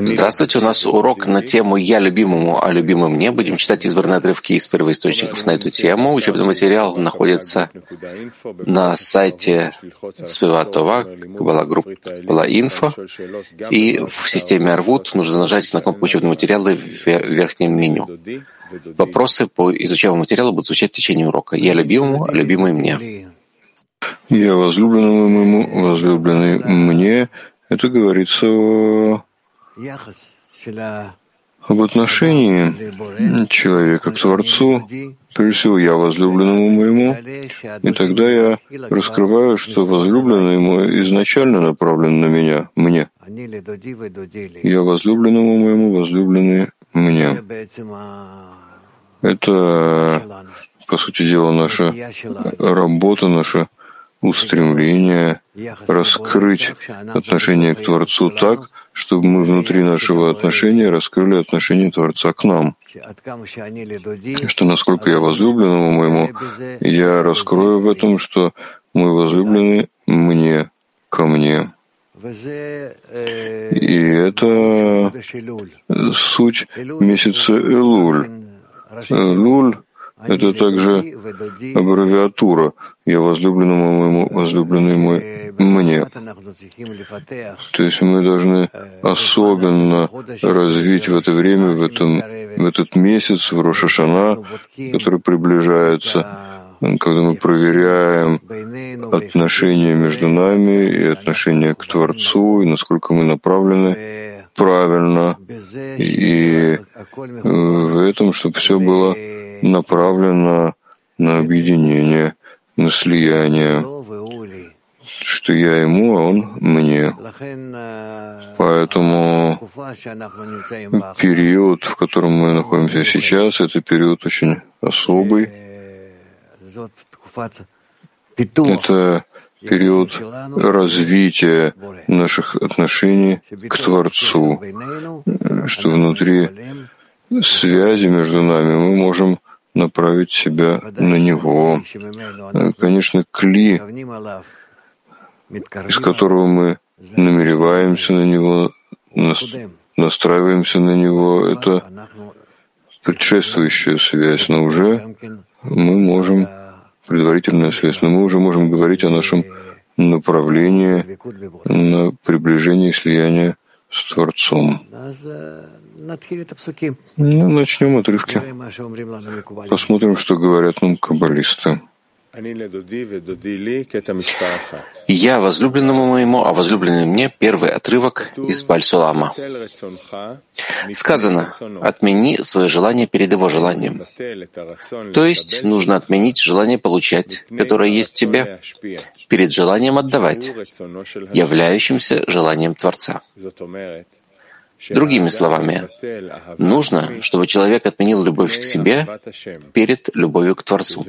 Здравствуйте, у нас урок на тему «Я любимому, а любимый мне». Будем читать избранные отрывки из первоисточников на эту тему. Учебный материал находится на сайте Свиватова, была группа, была инфо, и в системе Арвуд нужно нажать на кнопку учебного материала в верхнем меню. Вопросы по изучаемому материалу будут звучать в течение урока. «Я любимому, а любимый мне». Я возлюбленному моему, возлюбленный мне, это говорится об отношении человека к Творцу, прежде всего я возлюбленному моему, и тогда я раскрываю, что возлюбленный мой изначально направлен на меня, мне. Я возлюбленному моему, возлюбленный мне. Это, по сути дела, наша работа, наша устремление раскрыть отношение к Творцу так, чтобы мы внутри нашего отношения раскрыли отношение Творца к нам. Что насколько я возлюбленному моему, я раскрою в этом, что мой возлюбленный мне, ко мне. И это суть месяца Элуль. Элуль — это также аббревиатура. «Я возлюбленному моему, возлюбленный мой мне». То есть мы должны особенно развить в это время, в, этом, в этот месяц, в Рошашана, который приближается, когда мы проверяем отношения между нами и отношения к Творцу, и насколько мы направлены правильно, и в этом, чтобы все было направлено на объединение, на слияние, что я ему, а он мне. Поэтому период, в котором мы находимся сейчас, это период очень особый. Это период развития наших отношений к Творцу, что внутри связи между нами мы можем направить себя на него. Конечно, кли, из которого мы намереваемся на него, настраиваемся на него, это предшествующая связь, но уже мы можем, предварительная связь, но мы уже можем говорить о нашем направлении на приближение и слияние с Творцом. Ну, начнем отрывки. Посмотрим, что говорят нам каббалисты. Я возлюбленному моему, а возлюбленный мне первый отрывок из Бальсулама. Сказано, отмени свое желание перед его желанием. То есть нужно отменить желание получать, которое есть в тебе, перед желанием отдавать, являющимся желанием Творца. Другими словами, нужно, чтобы человек отменил любовь к себе перед любовью к Творцу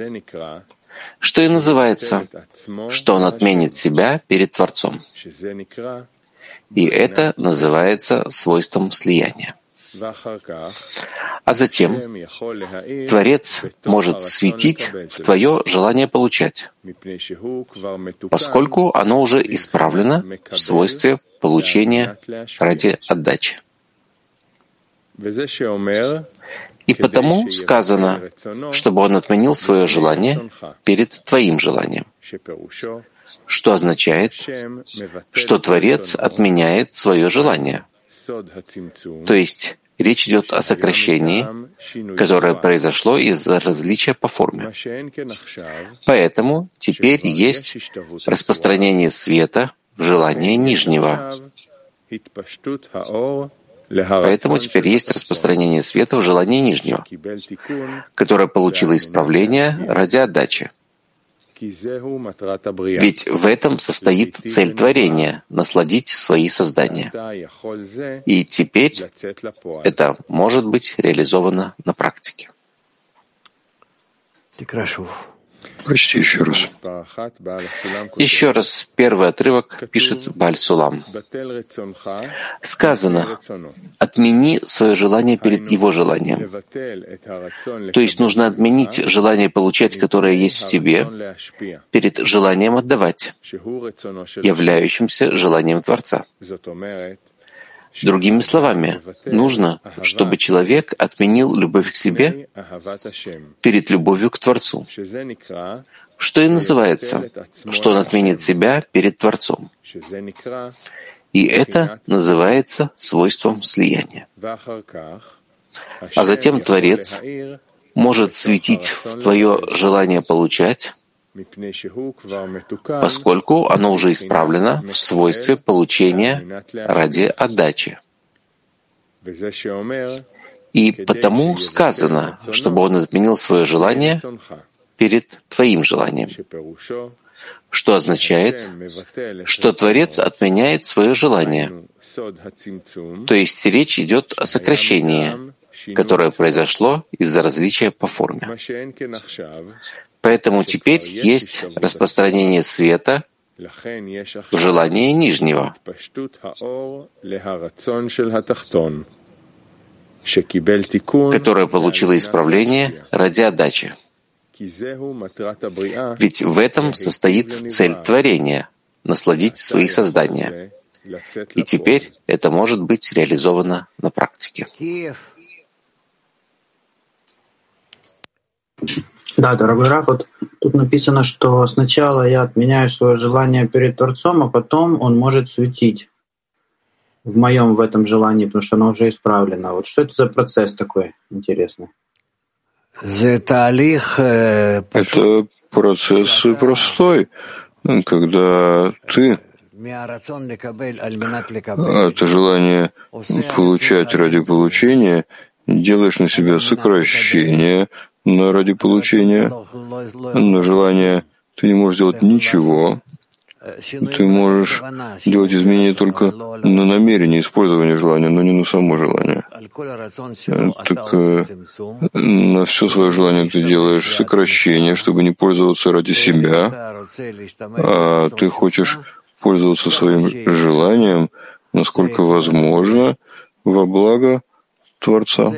что и называется, что он отменит себя перед Творцом. И это называется свойством слияния. А затем Творец может светить в твое желание получать, поскольку оно уже исправлено в свойстве получения ради отдачи. И потому сказано, чтобы он отменил свое желание перед твоим желанием, что означает, что Творец отменяет свое желание. То есть речь идет о сокращении, которое произошло из-за различия по форме. Поэтому теперь есть распространение света в желание нижнего. Поэтому теперь есть распространение света в желании нижнего, которое получило исправление ради отдачи. Ведь в этом состоит цель творения — насладить свои создания. И теперь это может быть реализовано на практике. Прочти еще раз. Еще раз, первый отрывок пишет Баль Сулам. Сказано, отмени свое желание перед его желанием. То есть нужно отменить желание получать, которое есть в тебе, перед желанием отдавать, являющимся желанием Творца. Другими словами, нужно, чтобы человек отменил любовь к себе перед любовью к Творцу, что и называется, что он отменит себя перед Творцом. И это называется свойством слияния. А затем Творец может светить в твое желание получать, поскольку оно уже исправлено в свойстве получения ради отдачи. И потому сказано, чтобы он отменил свое желание перед твоим желанием, что означает, что Творец отменяет свое желание. То есть речь идет о сокращении, которое произошло из-за различия по форме. Поэтому теперь есть распространение света в желании нижнего, которое получило исправление ради отдачи. Ведь в этом состоит цель творения — насладить свои создания. И теперь это может быть реализовано на практике. Да, дорогой Раф, вот тут написано, что сначала я отменяю свое желание перед Творцом, а потом он может светить в моем в этом желании, потому что оно уже исправлено. Вот что это за процесс такой интересный? Это процесс простой, когда ты это желание получать ради получения делаешь на себя сокращение но ради получения, но желание ты не можешь делать ничего. Ты можешь делать изменения только на намерение использования желания, но не на само желание. Так э, на все свое желание ты делаешь сокращение, чтобы не пользоваться ради себя, а ты хочешь пользоваться своим желанием, насколько возможно, во благо Творца.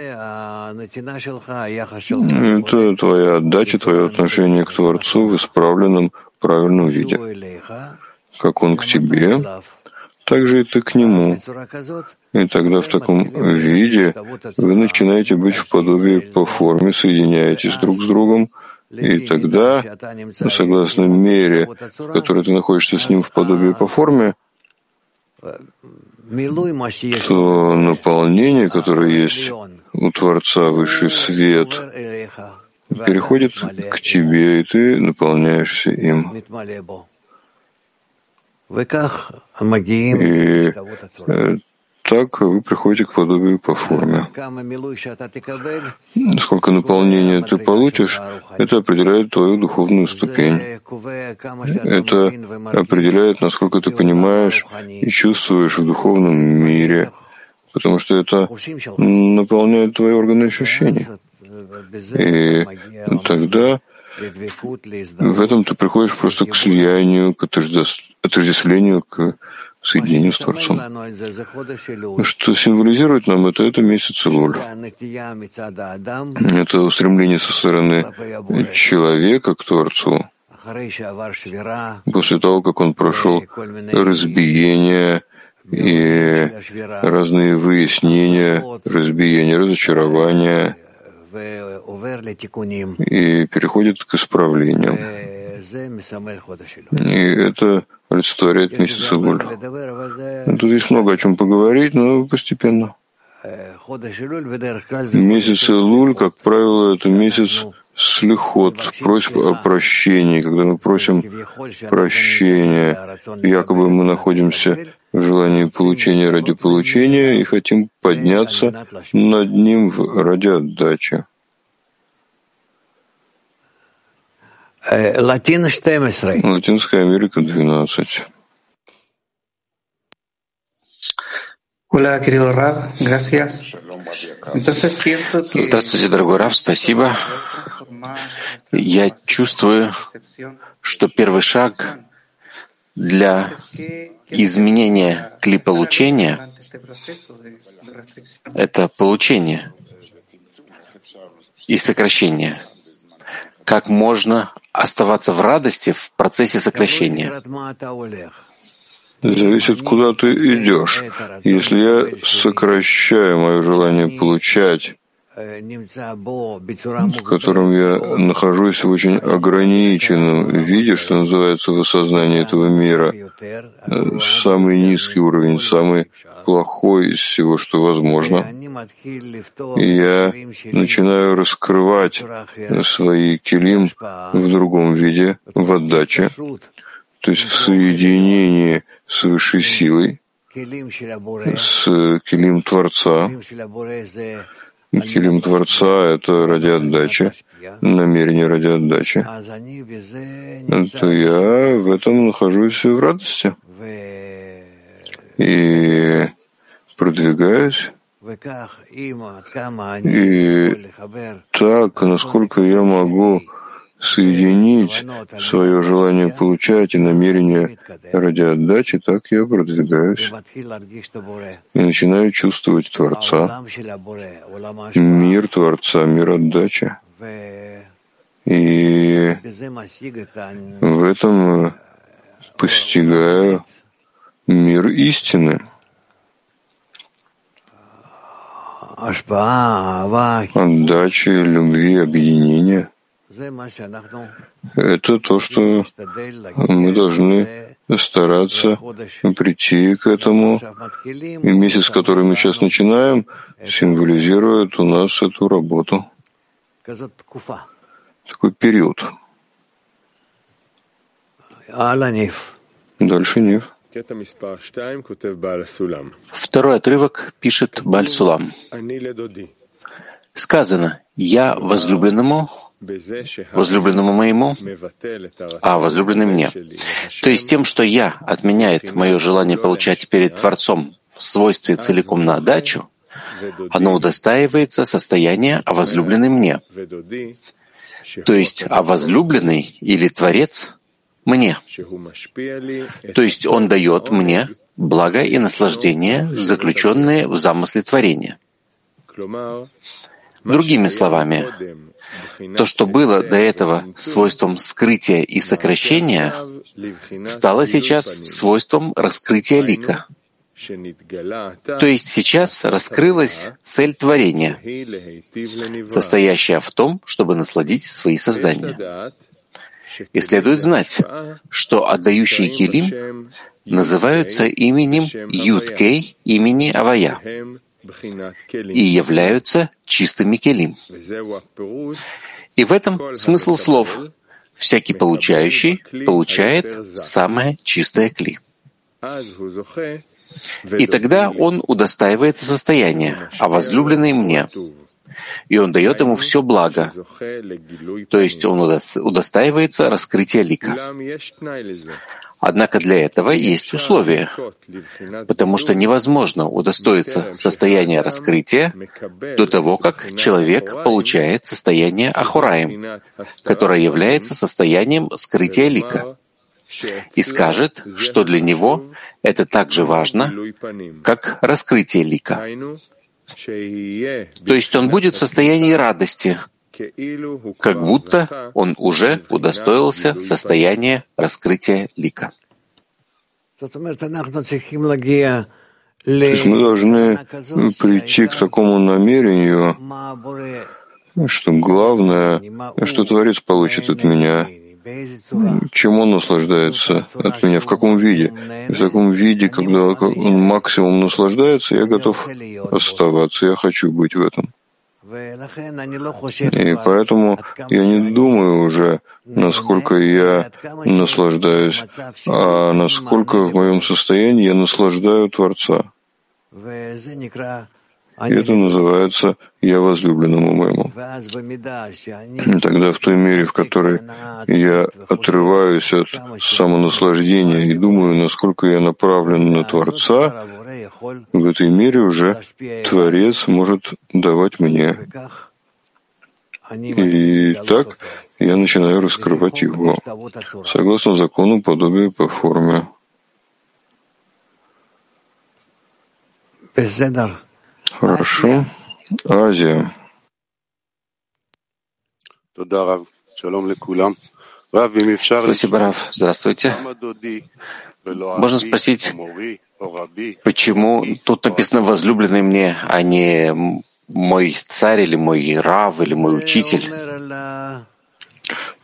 Это твоя отдача, твое отношение к Творцу в исправленном, правильном виде. Как Он к тебе, так же и ты к Нему. И тогда в таком виде вы начинаете быть в подобии по форме, соединяетесь друг с другом, и тогда, согласно мере, в которой ты находишься с Ним в подобии по форме, то наполнение, которое есть у Творца, высший свет, переходит к тебе, и ты наполняешься им. И так вы приходите к подобию по форме. Сколько наполнения ты получишь, это определяет твою духовную ступень. Это определяет, насколько ты понимаешь и чувствуешь в духовном мире, потому что это наполняет твои органы ощущений. И тогда в этом ты приходишь просто к слиянию, к отождествлению, к соединению с Творцом. Что символизирует нам это, это месяц Луль. Это устремление со стороны человека к Творцу. После того, как он прошел разбиение и разные выяснения, разбиения, разочарования, и переходит к исправлениям. И это олицетворяет месяц Илуль. Тут есть много о чем поговорить, но постепенно. Месяц Илуль, как правило, это месяц слихот, просьб о прощении, когда мы просим прощения, якобы мы находимся в желании получения ради получения и хотим подняться над ним ради отдачи. Латинская Америка 12. Здравствуйте, дорогой Рав, спасибо. Я чувствую, что первый шаг для изменения кли получения — это получение и сокращение. Как можно оставаться в радости в процессе сокращения? Зависит, куда ты идешь. Если я сокращаю мое желание получать, в котором я нахожусь в очень ограниченном виде, что называется в осознании этого мира, самый низкий уровень, самый плохой из всего, что возможно. И я начинаю раскрывать свои килим в другом виде, в отдаче, то есть в соединении с высшей силой, с килим Творца. Килим Творца — это ради отдачи, намерение ради отдачи. То я в этом нахожусь в радости. И продвигаюсь. И так, насколько я могу соединить свое желание получать и намерение ради отдачи, так я продвигаюсь и начинаю чувствовать Творца, мир Творца, мир отдачи. И в этом постигаю мир истины. Отдачи, любви, объединения — это то, что мы должны стараться прийти к этому. И месяц, который мы сейчас начинаем, символизирует у нас эту работу. Такой период. Дальше Нив. Второй отрывок пишет Бальсулам. Сказано, «Я возлюбленному возлюбленному моему, а возлюбленный мне. То есть тем, что я отменяет мое желание получать перед Творцом в свойстве целиком на отдачу, оно удостаивается состояния «а возлюбленный мне». То есть «а возлюбленный» или «творец» мне. То есть он дает мне благо и наслаждение, заключенные в замысле творения. Другими словами, то, что было до этого свойством скрытия и сокращения, стало сейчас свойством раскрытия лика. То есть сейчас раскрылась цель творения, состоящая в том, чтобы насладить свои создания. И следует знать, что отдающие килим называются именем Юткей, имени Авая, и являются чистыми келим. И в этом смысл слов. Всякий получающий получает самое чистое кли. И тогда он удостаивается состояния, а возлюбленный мне. И он дает ему все благо, то есть он удостаивается раскрытия лика. Однако для этого есть условия, потому что невозможно удостоиться состояния раскрытия до того, как человек получает состояние Ахураем, которое является состоянием скрытия лика, и скажет, что для него это так же важно, как раскрытие лика. То есть он будет в состоянии радости, как будто он уже удостоился состояния раскрытия лика. То есть мы должны прийти к такому намерению, что главное, что Творец получит от меня, чем он наслаждается от меня, в каком виде. В таком виде, когда он максимум наслаждается, я готов оставаться, я хочу быть в этом. И поэтому я не думаю уже, насколько я наслаждаюсь, а насколько в моем состоянии я наслаждаю Творца. И это называется «я возлюбленному моему». Тогда в той мере, в которой я отрываюсь от самонаслаждения и думаю, насколько я направлен на Творца, в этой мере уже Творец может давать мне. И так я начинаю раскрывать его, согласно закону подобия по форме. Хорошо. Азия. Спасибо, Рав. Здравствуйте. Можно спросить, почему тут написано «возлюбленный мне», а не «мой царь» или «мой Рав» или «мой учитель»?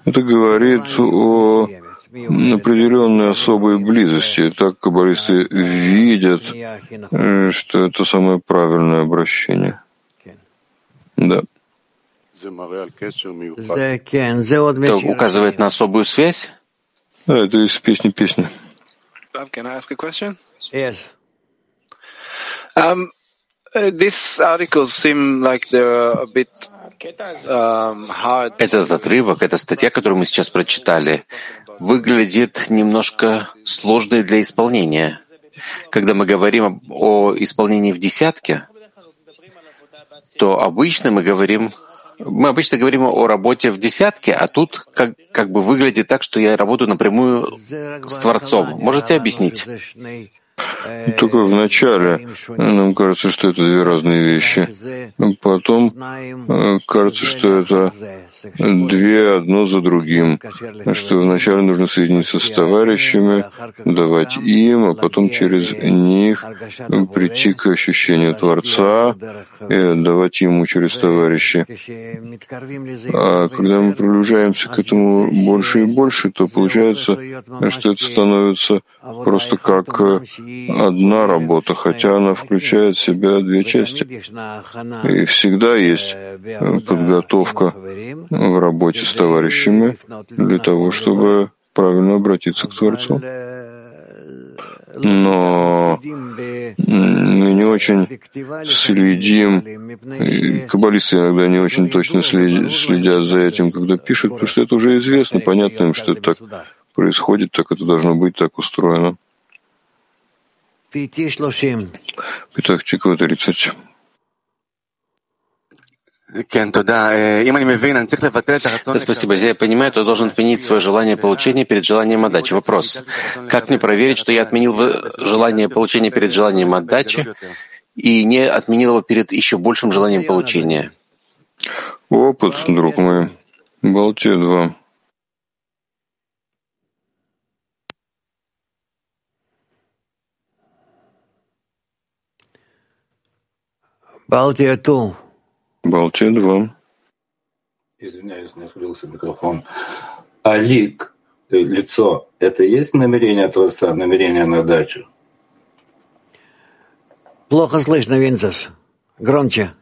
Это говорит о определенной особой близости. Так каббалисты видят, э, что это самое правильное обращение. Да. Это указывает на особую связь? Да, это из песни песни. Yes. Um, these articles seem like they're a bit этот отрывок, эта статья, которую мы сейчас прочитали, выглядит немножко сложной для исполнения. Когда мы говорим о исполнении в десятке, то обычно мы говорим мы обычно говорим о работе в десятке, а тут как, как бы выглядит так, что я работаю напрямую с Творцом. Можете объяснить? Только в начале нам кажется, что это две разные вещи. Потом э, кажется, что это две одно за другим, что вначале нужно соединиться с товарищами, давать им, а потом через них прийти к ощущению Творца и давать ему через товарищей. А когда мы приближаемся к этому больше и больше, то получается, что это становится просто как одна работа, хотя она включает в себя две части. И всегда есть подготовка в работе с товарищами для того, чтобы правильно обратиться к Творцу. Но мы не очень следим, каббалисты иногда не очень точно следят за этим, когда пишут, потому что это уже известно, понятно им, что это так происходит, так это должно быть, так устроено. Пятак Чикова 30. Да, спасибо. Я понимаю, то должен отменить свое желание получения перед желанием отдачи. Вопрос. Как мне проверить, что я отменил желание получения перед желанием отдачи и не отменил его перед еще большим желанием получения? Опыт, друг мой. Балтия 2. Балтия 2. Балтия 2. Извиняюсь, не открылся микрофон. А лик, э, лицо, это есть намерение Творца, намерение на дачу? Плохо слышно, Винцес. Громче.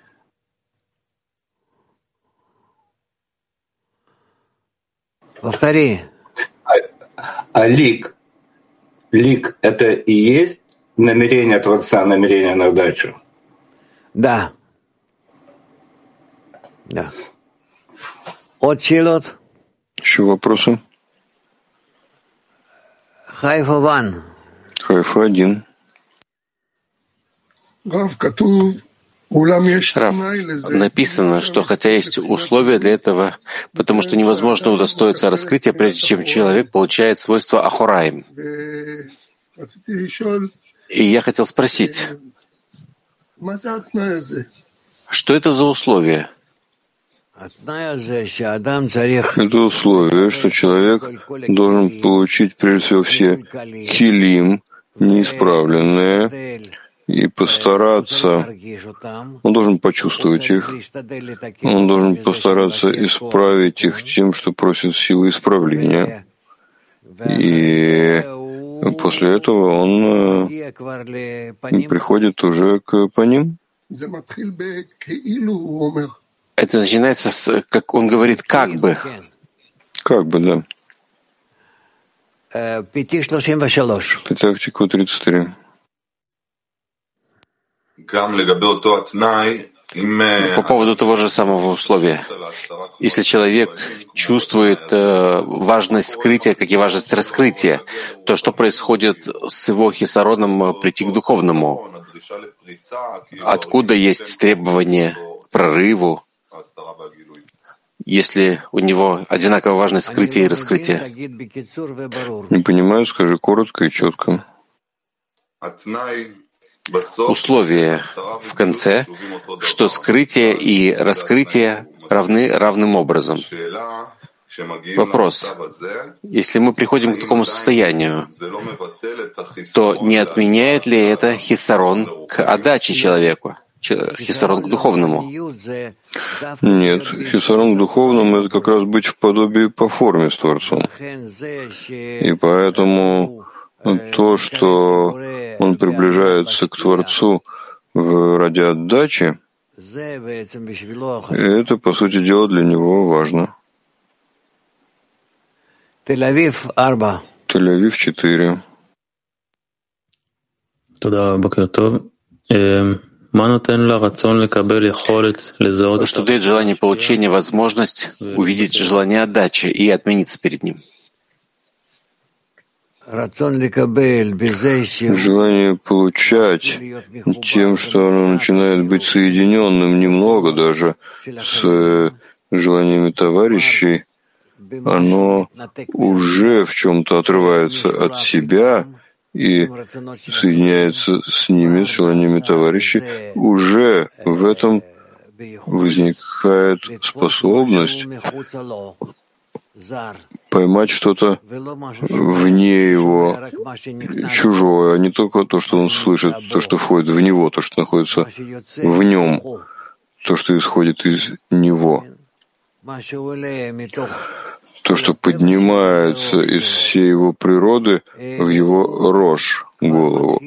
Повтори. А, а лик, лик — это и есть намерение Творца, намерение на дачу? Да. Да. От Чилот. Еще вопросы? Хайфа Ван. Хайфа один. Рав, написано, что хотя есть условия для этого, потому что невозможно удостоиться раскрытия, прежде чем человек получает свойства Ахураим. И я хотел спросить, что это за условия? Это условие, что человек должен получить прежде всего все килим, неисправленные, и постараться, он должен почувствовать их, он должен постараться исправить их тем, что просит силы исправления. И после этого он э, приходит уже к по ним. Это начинается с, как он говорит, как бы. Как бы, да. Пятактику 33. По поводу того же самого условия. Если человек чувствует э, важность скрытия, как и важность раскрытия, то что происходит с его хисароном э, прийти к духовному? откуда есть требование к прорыву, если у него одинаково важно скрытие и раскрытие? Не понимаю, скажи коротко и четко. Условие в конце, что скрытие и раскрытие равны равным образом. Вопрос. Если мы приходим к такому состоянию, то не отменяет ли это хисарон к отдаче человеку, хисарон к духовному? Нет, хисарон к духовному — это как раз быть в подобии по форме с Творцом. И поэтому то, что он приближается к Творцу ради отдачи, это, по сути дела, для него важно. Тель-Авив 4. Что дает желание получения возможность увидеть желание отдачи и отмениться перед ним? Желание получать тем, что оно начинает быть соединенным немного даже с желаниями товарищей, оно уже в чем-то отрывается от себя и соединяется с ними, с желаниями товарищей, уже в этом возникает способность поймать что-то вне его, чужое, а не только то, что он слышит, то, что входит в него, то, что находится в нем, то, что исходит из него. То, что поднимается из всей его природы в его рожь, голову,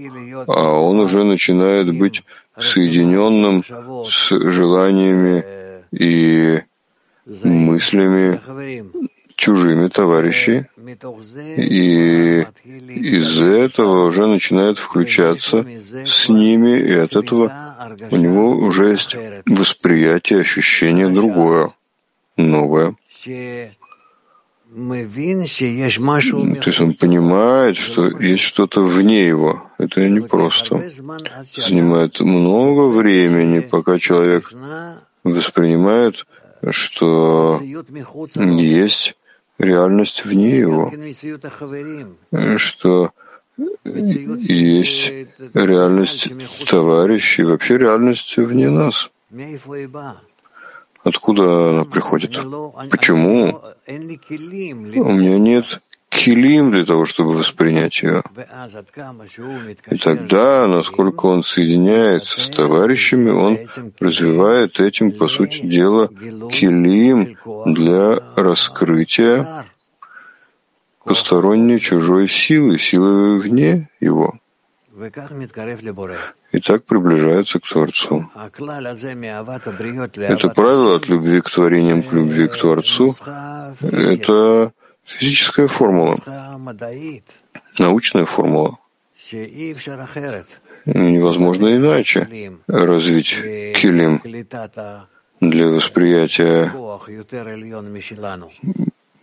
а он уже начинает быть соединенным с желаниями и мыслями чужими товарищей, и из этого уже начинает включаться с ними, и от этого у него уже есть восприятие, ощущение другое, новое. То есть он понимает, что есть что-то вне его. Это не просто. Занимает много времени, пока человек воспринимает, что есть реальность вне его, что есть реальность товарищей, вообще реальность вне нас. Откуда она приходит? Почему? У меня нет килим для того, чтобы воспринять ее. И тогда, насколько он соединяется с товарищами, он развивает этим, по сути дела, килим для раскрытия посторонней чужой силы, силы вне его и так приближается к Творцу. Это правило от любви к творениям к любви к Творцу — это физическая формула, научная формула. Невозможно иначе развить килим для восприятия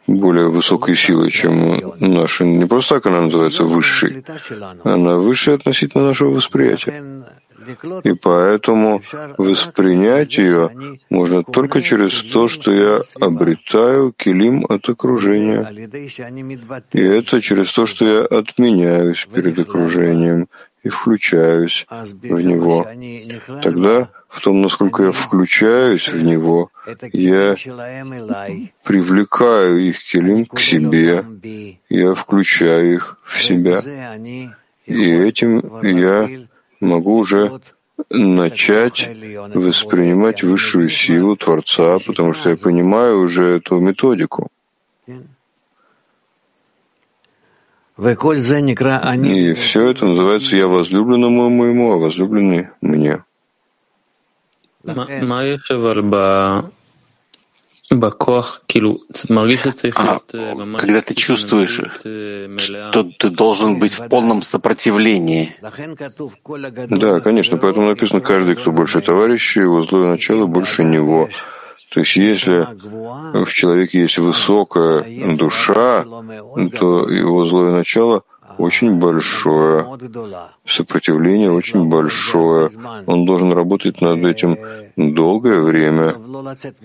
более высокой силы, чем наша. Не просто так она называется высшей. Она выше относительно нашего восприятия. И поэтому воспринять ее можно только через то, что я обретаю килим от окружения. И это через то, что я отменяюсь перед окружением и включаюсь в него. Тогда в том, насколько я включаюсь в него, я привлекаю их килим к себе, я включаю их в себя. И этим я могу уже начать воспринимать высшую силу Творца, потому что я понимаю уже эту методику. И все это называется «я возлюбленному моему, а возлюбленный мне». А когда ты чувствуешь, что ты должен быть в полном сопротивлении. Да, конечно, поэтому написано, каждый, кто больше товарища, его злое начало больше него. То есть если в человеке есть высокая душа, то его злое начало очень большое, сопротивление очень большое. Он должен работать над этим долгое время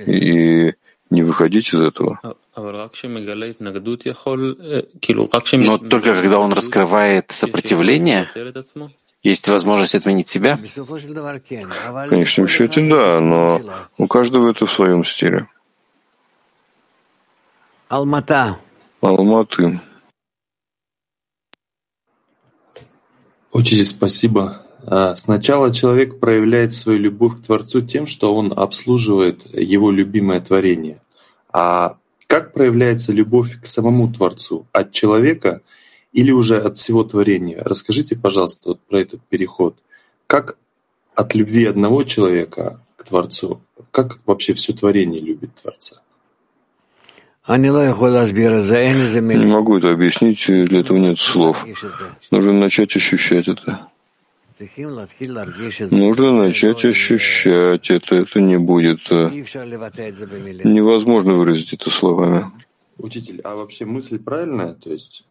и не выходить из этого. Но только когда он раскрывает сопротивление, есть возможность отменить себя? В конечном счете, да, но у каждого это в своем стиле. Алмата. Алматы. Очень спасибо. А, сначала человек проявляет свою любовь к Творцу тем, что он обслуживает его любимое творение. А как проявляется любовь к самому Творцу? От человека или уже от всего творения? Расскажите, пожалуйста, вот про этот переход. Как от любви одного человека к Творцу, как вообще все творение любит Творца? Не могу это объяснить, для этого нет слов. Нужно начать ощущать это. Нужно начать ощущать это. Это не будет... Э, невозможно выразить это словами. Учитель, а вообще мысль правильная? То есть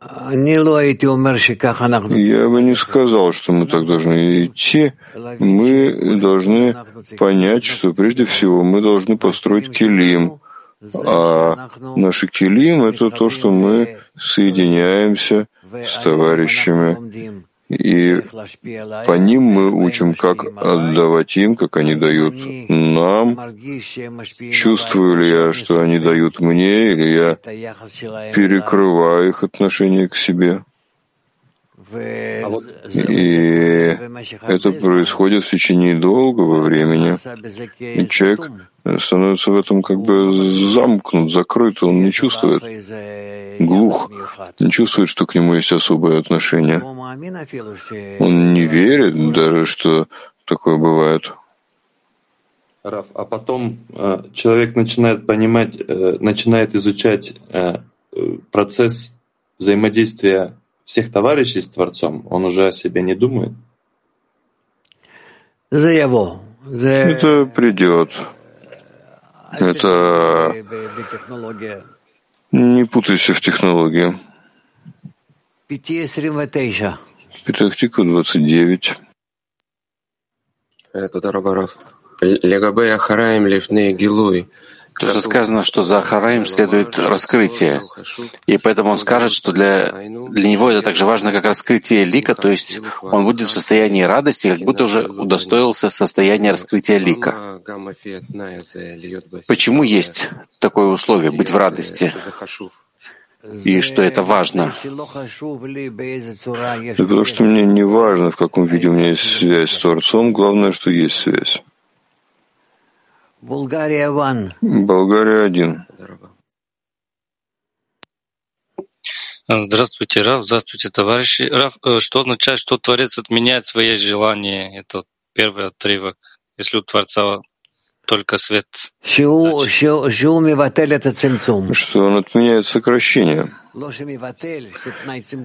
я бы не сказал, что мы так должны идти. Мы должны понять, что прежде всего мы должны построить килим. А наши килим — это то, что мы соединяемся с товарищами, и по ним мы учим, как отдавать им, как они дают нам. Чувствую ли я, что они дают мне, или я перекрываю их отношение к себе? И это происходит в течение долгого времени. И человек становится в этом как бы замкнут, закрыт, он не чувствует, глух, не чувствует, что к нему есть особое отношение. Он не верит даже, что такое бывает. Раф, а потом э, человек начинает понимать, э, начинает изучать э, процесс взаимодействия всех товарищей с Творцом, он уже о себе не думает? Это придет. Это не путайся в технологии. Петактика 29. Это Дарабаров. Легабе Ахараем лифны гилуй. То, что сказано, что за Ахараем следует раскрытие. И поэтому он скажет, что для, для него это так же важно, как раскрытие лика, то есть он будет в состоянии радости, как будто уже удостоился состояния раскрытия лика. Почему есть такое условие — быть в радости? и что это важно. Потому что мне не важно, в каком виде у меня есть связь с Творцом, главное, что есть связь. Болгария один. Болгария один. Здравствуйте, Раф. Здравствуйте, товарищи. Раф, э, что означает, что Творец отменяет свои желания? Это первый отрывок. Если у Творца только свет. Что он отменяет сокращение.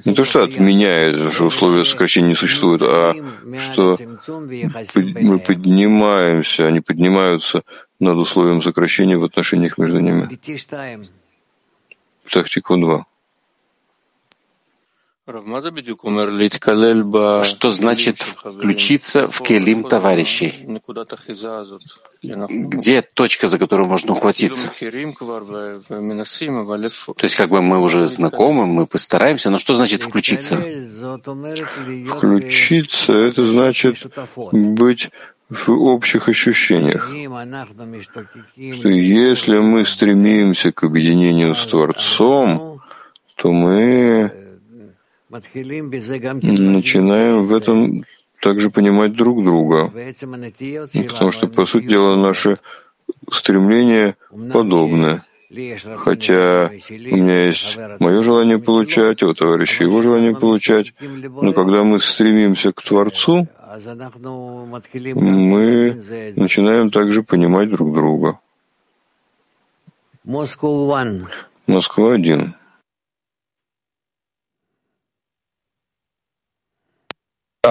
Не то, что отменяет, что условия сокращения не существуют, а что мы поднимаемся, они поднимаются над условием сокращения в отношениях между ними. Тактику 2. Что значит включиться в келим товарищей? Где точка, за которую можно ухватиться? То есть как бы мы уже знакомы, мы постараемся, но что значит включиться? Включиться — это значит быть в общих ощущениях, что если мы стремимся к объединению с Творцом, то мы начинаем в этом также понимать друг друга. Потому что, по сути дела, наши стремления подобны. Хотя у меня есть мое желание получать, у товарища его желание получать, но когда мы стремимся к Творцу, мы начинаем также понимать друг друга. Москва один.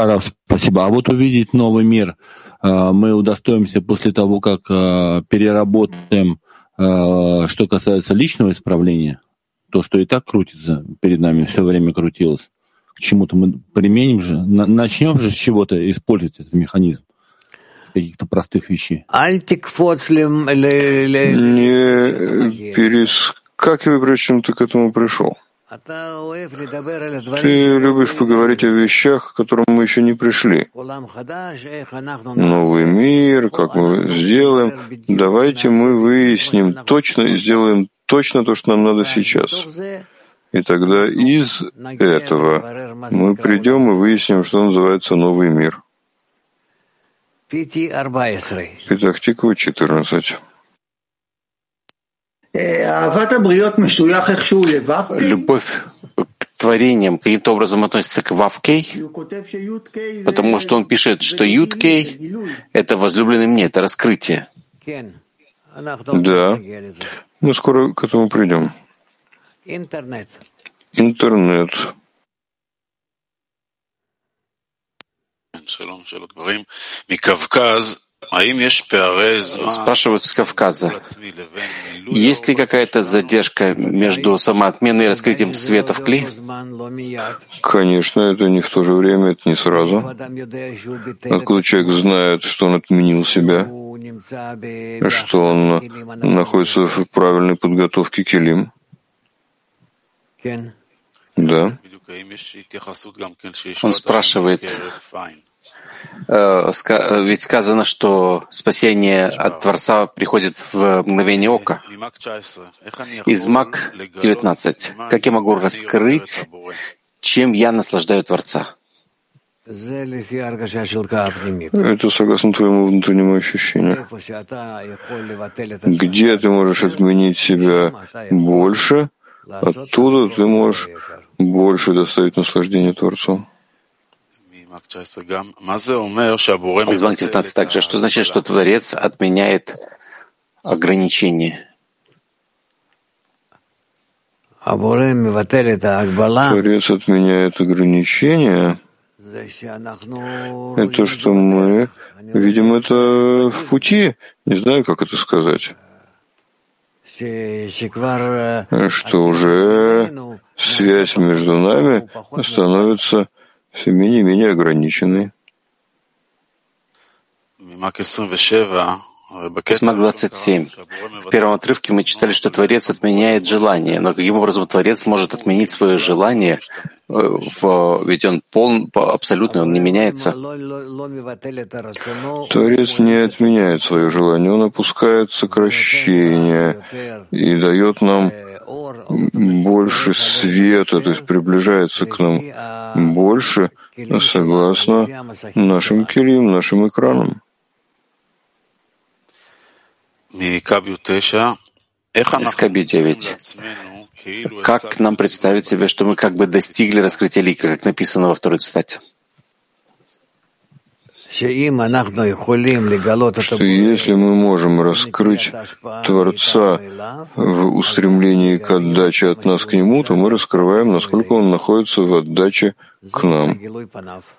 Макаров, спасибо. А вот увидеть новый мир э, мы удостоимся после того, как э, переработаем, э, что касается личного исправления, то, что и так крутится перед нами, все время крутилось, к чему-то мы применим же, начнем же с чего-то использовать этот механизм каких-то простых вещей. Не перескакивай, причем ты к этому пришел. Ты любишь поговорить о вещах, к которым мы еще не пришли. Новый мир, как мы сделаем. Давайте мы выясним точно и сделаем точно то, что нам надо сейчас. И тогда из этого мы придем и выясним, что называется новый мир. Петахтикова 14. Любовь к творениям каким-то образом относится к Вавкей, потому что он пишет, что Юткей — это возлюбленный мне, это раскрытие. Да, мы скоро к этому придем. Интернет. Спрашивают с Кавказа, есть ли какая-то задержка между самоотменой и раскрытием света в кли? Конечно, это не в то же время, это не сразу. Откуда человек знает, что он отменил себя, что он находится в правильной подготовке килим? Да. Он спрашивает, ведь сказано, что спасение от Творца приходит в мгновение ока. Из Мак 19. Как я могу раскрыть, чем я наслаждаю Творца? Это согласно твоему внутреннему ощущению. Где ты можешь отменить себя больше, оттуда ты можешь больше доставить наслаждение Творцу. Из Банк 19 также. Что значит, что Творец отменяет ограничения? Творец отменяет ограничения. Это что мы видим это в пути. Не знаю, как это сказать. Что уже связь между нами становится все менее и менее ограничены. Смак 27. В первом отрывке мы читали, что Творец отменяет желание. Но каким образом Творец может отменить свое желание? Э, ведь он полн, абсолютно, он не меняется. Творец не отменяет свое желание, он опускает сокращение и дает нам больше света, то есть приближается к нам больше, согласно нашим килим, нашим экранам. Скаби 9. Как нам представить себе, что мы как бы достигли раскрытия лика, как написано во второй цитате? Что если мы можем раскрыть Творца в устремлении к отдаче от нас к Нему, то мы раскрываем, насколько Он находится в отдаче к нам.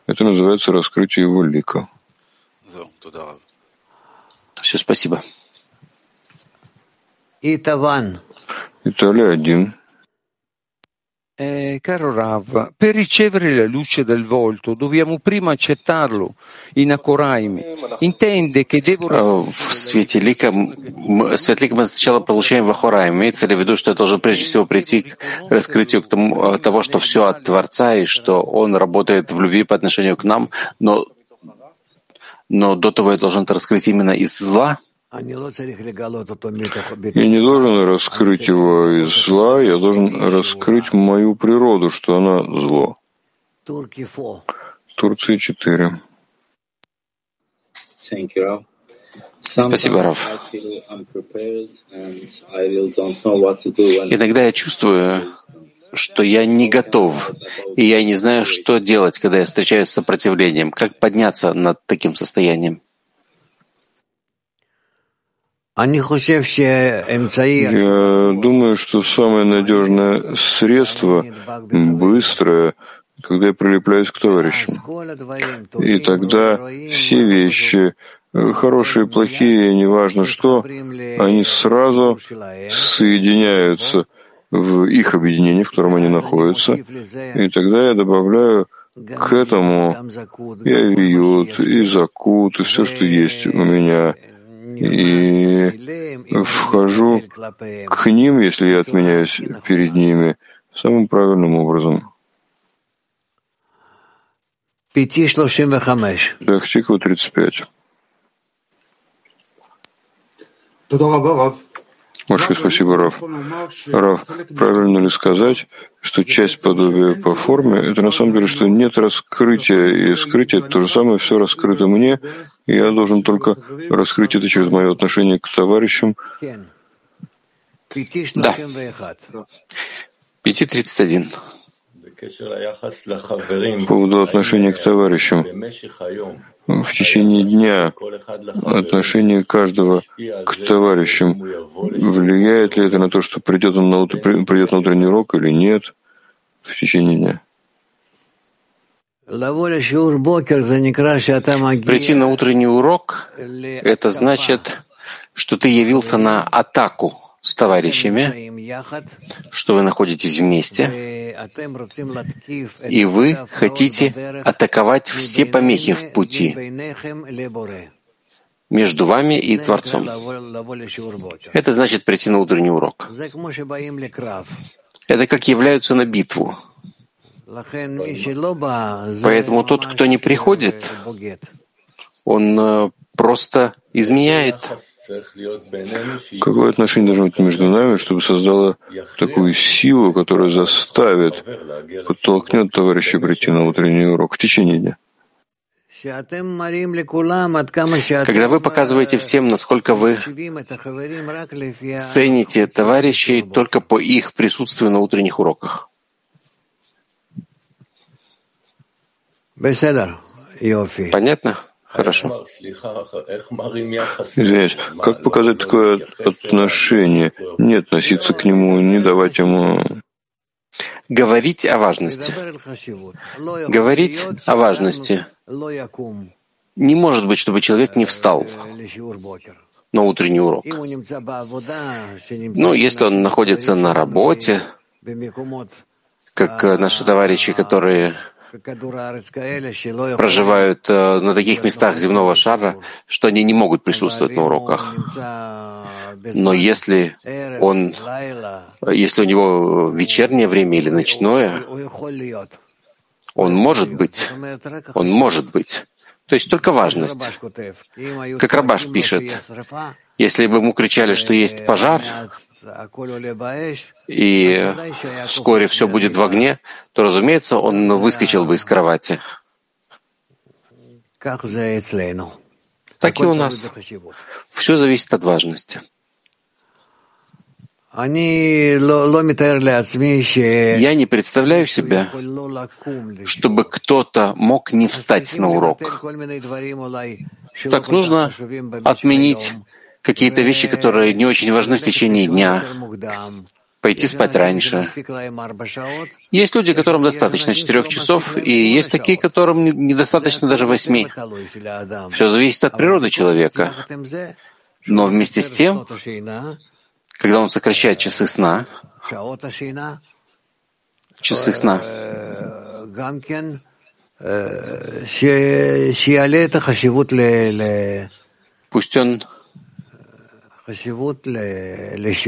Это называется раскрытие Его лика. Все, спасибо. Италия один. Eh, caro Rav, per ricevere la luce del volto dobbiamo prima accettarlo in Акураиме. Intende che devo... В свет лика мы сначала получаем в Ахураиме. Имеется ли в виду, что я должен прежде всего прийти к раскрытию к тому, того, что все от Творца и что Он работает в любви по отношению к нам, но, но до того я должен это раскрыть именно из зла? Я не должен раскрыть его из зла, я должен раскрыть мою природу, что она зло. Турция 4. Спасибо, Раф. Иногда я чувствую, что я не готов, и я не знаю, что делать, когда я встречаюсь с сопротивлением. Как подняться над таким состоянием? Я думаю, что самое надежное средство — быстрое, когда я прилепляюсь к товарищам. И тогда все вещи, хорошие, плохие, неважно что, они сразу соединяются в их объединении, в котором они находятся, и тогда я добавляю к этому и авиют, и закут, и все, что есть у меня, и вхожу к ним, если я отменяюсь перед ними, самым правильным образом. Тахтиква 35. Большое спасибо, Раф. Раф, правильно ли сказать, что часть подобия по форме — это на самом деле, что нет раскрытия, и скрытие — это то же самое, все раскрыто мне, и я должен только раскрыть это через мое отношение к товарищам? Да. 5.31. По поводу отношения к товарищам. В течение дня отношение каждого к товарищам, влияет ли это на то, что придет он на, придет на утренний урок или нет в течение дня? Прийти на утренний урок — это значит, что ты явился на атаку с товарищами, что вы находитесь вместе, и вы хотите атаковать все помехи в пути между вами и Творцом. Это значит прийти на утренний урок. Это как являются на битву. Поэтому тот, кто не приходит, он э, просто изменяет. Какое отношение должно быть между нами, чтобы создало такую силу, которая заставит, подтолкнет товарища прийти на утренний урок в течение дня? Когда вы показываете всем, насколько вы цените товарищей только по их присутствию на утренних уроках. Понятно? Хорошо. Извиняюсь, как показать такое отношение? Не относиться к нему, не давать ему... Говорить о важности. Говорить о важности. Не может быть, чтобы человек не встал на утренний урок. Ну, если он находится на работе, как наши товарищи, которые проживают э, на таких местах земного шара, что они не могут присутствовать на уроках. Но если он, если у него вечернее время или ночное, он может быть, он может быть. То есть только важность. Как Рабаш пишет, если бы ему кричали, что есть пожар, и вскоре все будет в огне, то, разумеется, он выскочил бы из кровати. Так и у нас. Все зависит от важности. Я не представляю себя, чтобы кто-то мог не встать на урок. Так нужно отменить какие-то вещи, которые не очень важны в течение дня, пойти спать раньше. Есть люди, которым достаточно четырех часов, и есть такие, которым недостаточно даже восьми. Все зависит от природы человека. Но вместе с тем, когда он сокращает часы сна, часы сна, пусть он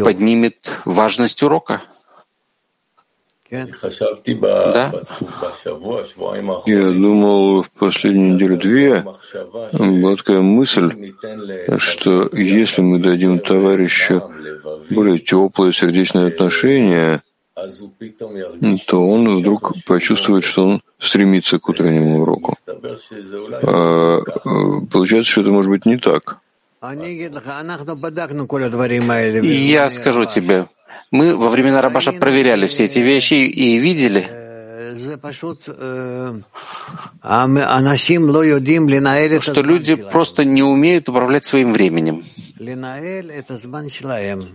поднимет важность урока. Да. Я думал, в последнюю неделю-две была такая мысль, что если мы дадим товарищу более теплое сердечное отношение, то он вдруг почувствует, что он стремится к утреннему уроку. А, э, получается, что это может быть не так. Я скажу тебе, мы во времена Рабаша проверяли все эти вещи и видели, что люди просто не умеют управлять своим временем.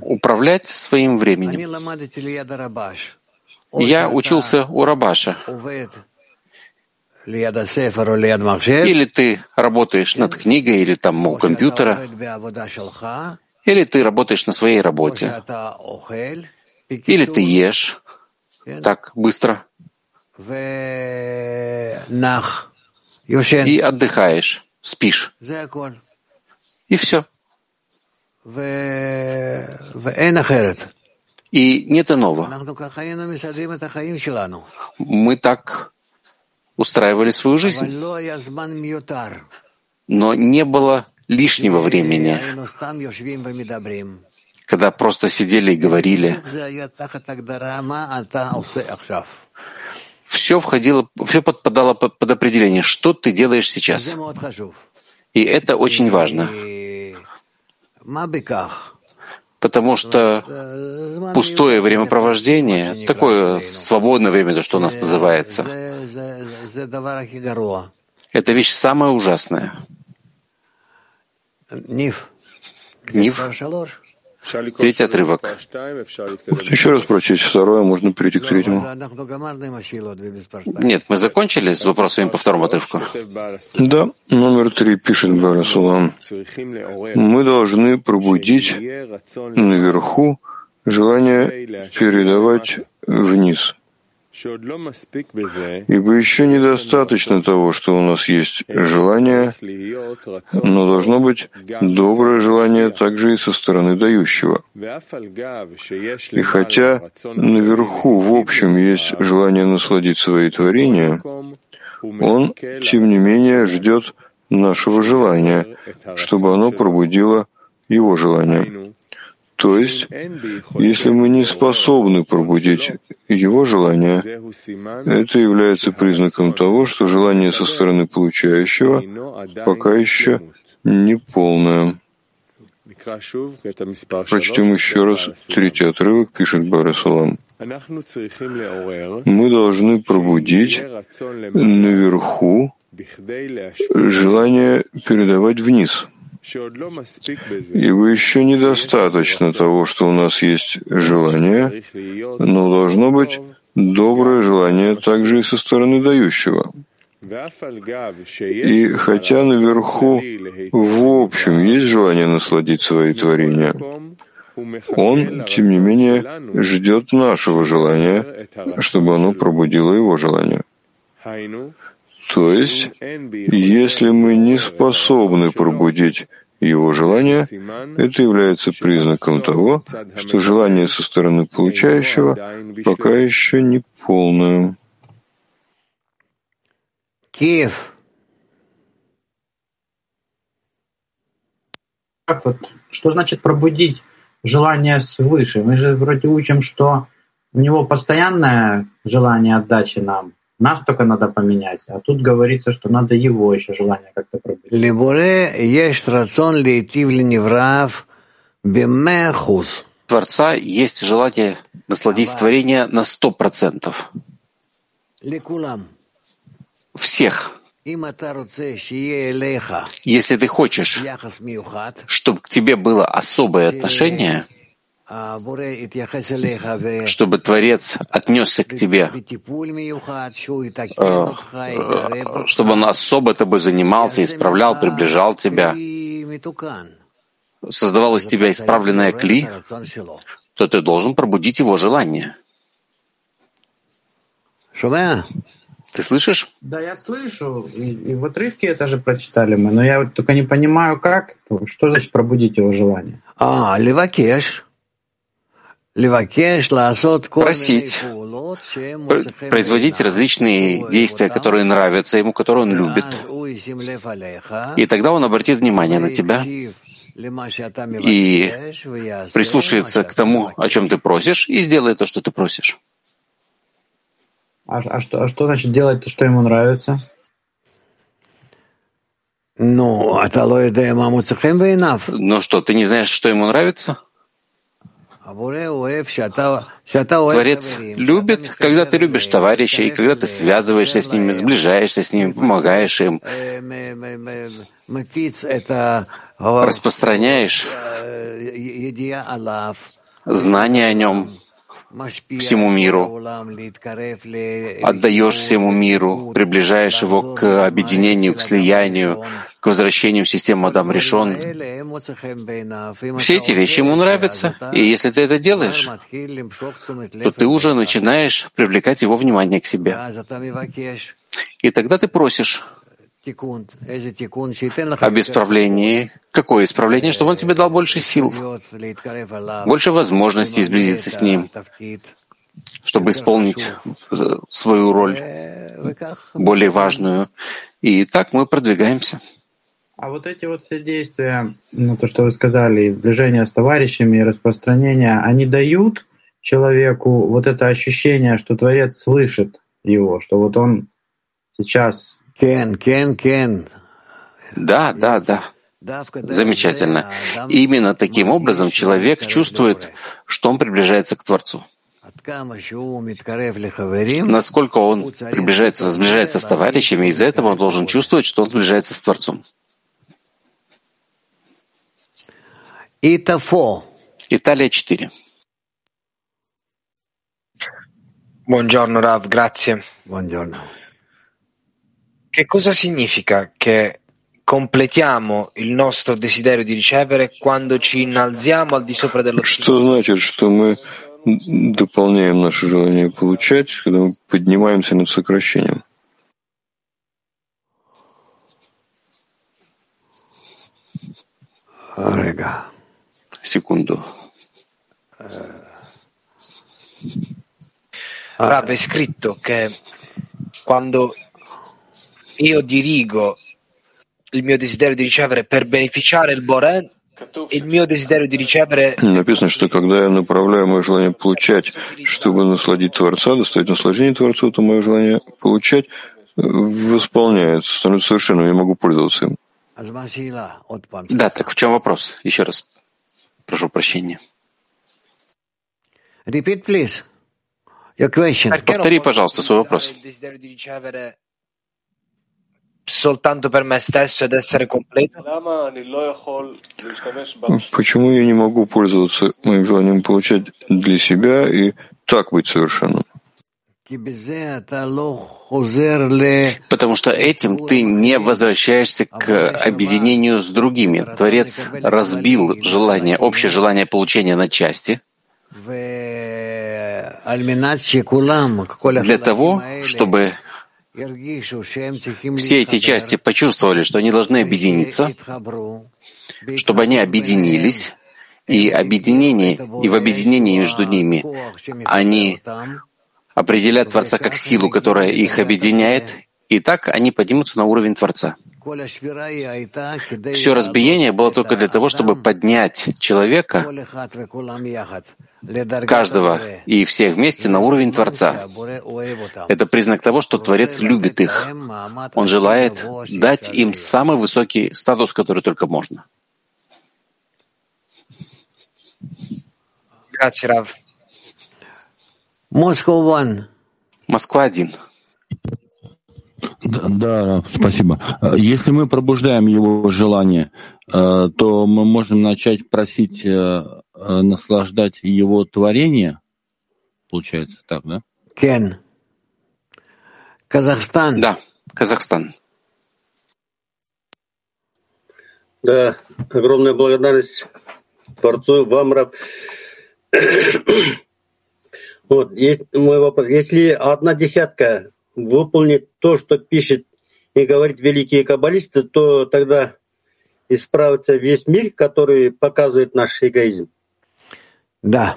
Управлять своим временем. Я учился у Рабаша. Или ты работаешь над книгой, или там у компьютера, или ты работаешь на своей работе, или ты ешь так быстро и отдыхаешь, спишь. И все. И нет иного. Мы так устраивали свою жизнь. Но не было лишнего времени, когда просто сидели и говорили. Все входило, все подпадало под определение, что ты делаешь сейчас. И это очень важно. Потому что пустое времяпровождение, такое свободное время, то, что у нас называется, это вещь самая ужасная. Нив. Нив. Третий отрывок. Еще раз прочесть второе, можно перейти к третьему. Нет, мы закончили с вопросами по второму отрывку. Да, номер три пишет Барасулам. Мы должны пробудить наверху желание передавать вниз. Ибо еще недостаточно того, что у нас есть желание, но должно быть доброе желание также и со стороны дающего. И хотя наверху в общем есть желание насладить свои творения, он, тем не менее, ждет нашего желания, чтобы оно пробудило его желание. То есть, если мы не способны пробудить его желание, это является признаком того, что желание со стороны получающего пока еще не полное. Прочтем еще раз третий отрывок, пишет Барасалам. Мы должны пробудить наверху желание передавать вниз — Ибо еще недостаточно того, что у нас есть желание, но должно быть доброе желание также и со стороны дающего. И хотя наверху в общем есть желание насладить свои творения, он, тем не менее, ждет нашего желания, чтобы оно пробудило его желание. То есть, если мы не способны пробудить его желание, это является признаком того, что желание со стороны получающего пока еще не полное. Киев. Как вот, что значит пробудить желание свыше? Мы же вроде учим, что у него постоянное желание отдачи нам, нас только надо поменять. А тут говорится, что надо его еще желание как-то пробудить. Творца есть желание насладить творение на сто процентов. Всех. Если ты хочешь, чтобы к тебе было особое отношение, чтобы Творец отнесся к тебе, э, чтобы он особо тобой занимался, исправлял, приближал тебя, создавал из тебя исправленное кли, то ты должен пробудить его желание. Ты слышишь? Да, я слышу. И, и в отрывке это же прочитали мы, но я вот только не понимаю, как. Что значит пробудить его желание? А, левакеш просить, производить различные действия, которые нравятся ему, которые он любит. И тогда он обратит внимание на тебя и прислушается к тому, о чем ты просишь, и сделает то, что ты просишь. А, а, что, а что значит делать то, что ему нравится? Ну, а Ну что, ты не знаешь, что ему нравится? Творец любит, когда ты любишь товарища, и когда ты связываешься с ними, сближаешься с ними, помогаешь им, распространяешь знания о нем всему миру, отдаешь всему миру, приближаешь его к объединению, к слиянию, к возвращению в систему Адам решен. Все эти вещи ему нравятся, и если ты это делаешь, то ты уже начинаешь привлекать его внимание к себе. И тогда ты просишь об исправлении. Какое исправление? Чтобы он тебе дал больше сил, больше возможностей сблизиться с ним, чтобы исполнить свою роль, более важную. И так мы продвигаемся. А вот эти вот все действия, ну то, что вы сказали, сближение с товарищами, распространение, они дают человеку вот это ощущение, что Творец слышит его, что вот он сейчас... Кен, кен, кен. Да, да, да. Замечательно. Именно таким образом человек чувствует, что он приближается к Творцу. Насколько он приближается, сближается с товарищами, из-за этого он должен чувствовать, что он сближается с Творцом. Италия 4. Buongiorno Rav, grazie. Buongiorno. Che cosa significa che completiamo il nostro desiderio di ricevere quando ci innalziamo al di sopra dello Что значит, что мы дополняем наше желание получать, когда мы поднимаемся над сокращением? Рега. Секунду. Rav è scritto che quando io dirigo il mio desiderio di ricevere per beneficiare il Boren, il mio desiderio di ricevere... Написано, что когда я направляю мое желание получать, чтобы насладить Творца, доставить наслаждение Творцу, то мое желание получать восполняется, становится совершенным, я могу пользоваться им. Да, так в чем вопрос? Еще раз. Прошу прощения. Repeat, please. Повтори, пожалуйста, свой вопрос. Soltanto per me stesso ed essere completo? Почему я не могу пользоваться моим желанием получать для себя и так быть совершенным? Потому что этим ты не возвращаешься к объединению с другими. Творец разбил желание, общее желание получения на части для того, чтобы все эти части почувствовали, что они должны объединиться, чтобы они объединились, и объединение, и в объединении между ними они определят Творца как силу, которая их объединяет, и так они поднимутся на уровень Творца. Все разбиение было только для того, чтобы поднять человека, каждого и всех вместе на уровень Творца. Это признак того, что Творец любит их. Он желает дать им самый высокий статус, который только можно. Москва один. Да, да, спасибо. Если мы пробуждаем его желание, э, то мы можем начать просить э, наслаждать его творение. Получается так, да? Кен. Казахстан. Да, Казахстан. Да, огромная благодарность Творцу, вам, Раб. Вот, есть мой вопрос. Если одна десятка выполнит то, что пишет и говорит великие каббалисты, то тогда исправится весь мир, который показывает наш эгоизм. Да.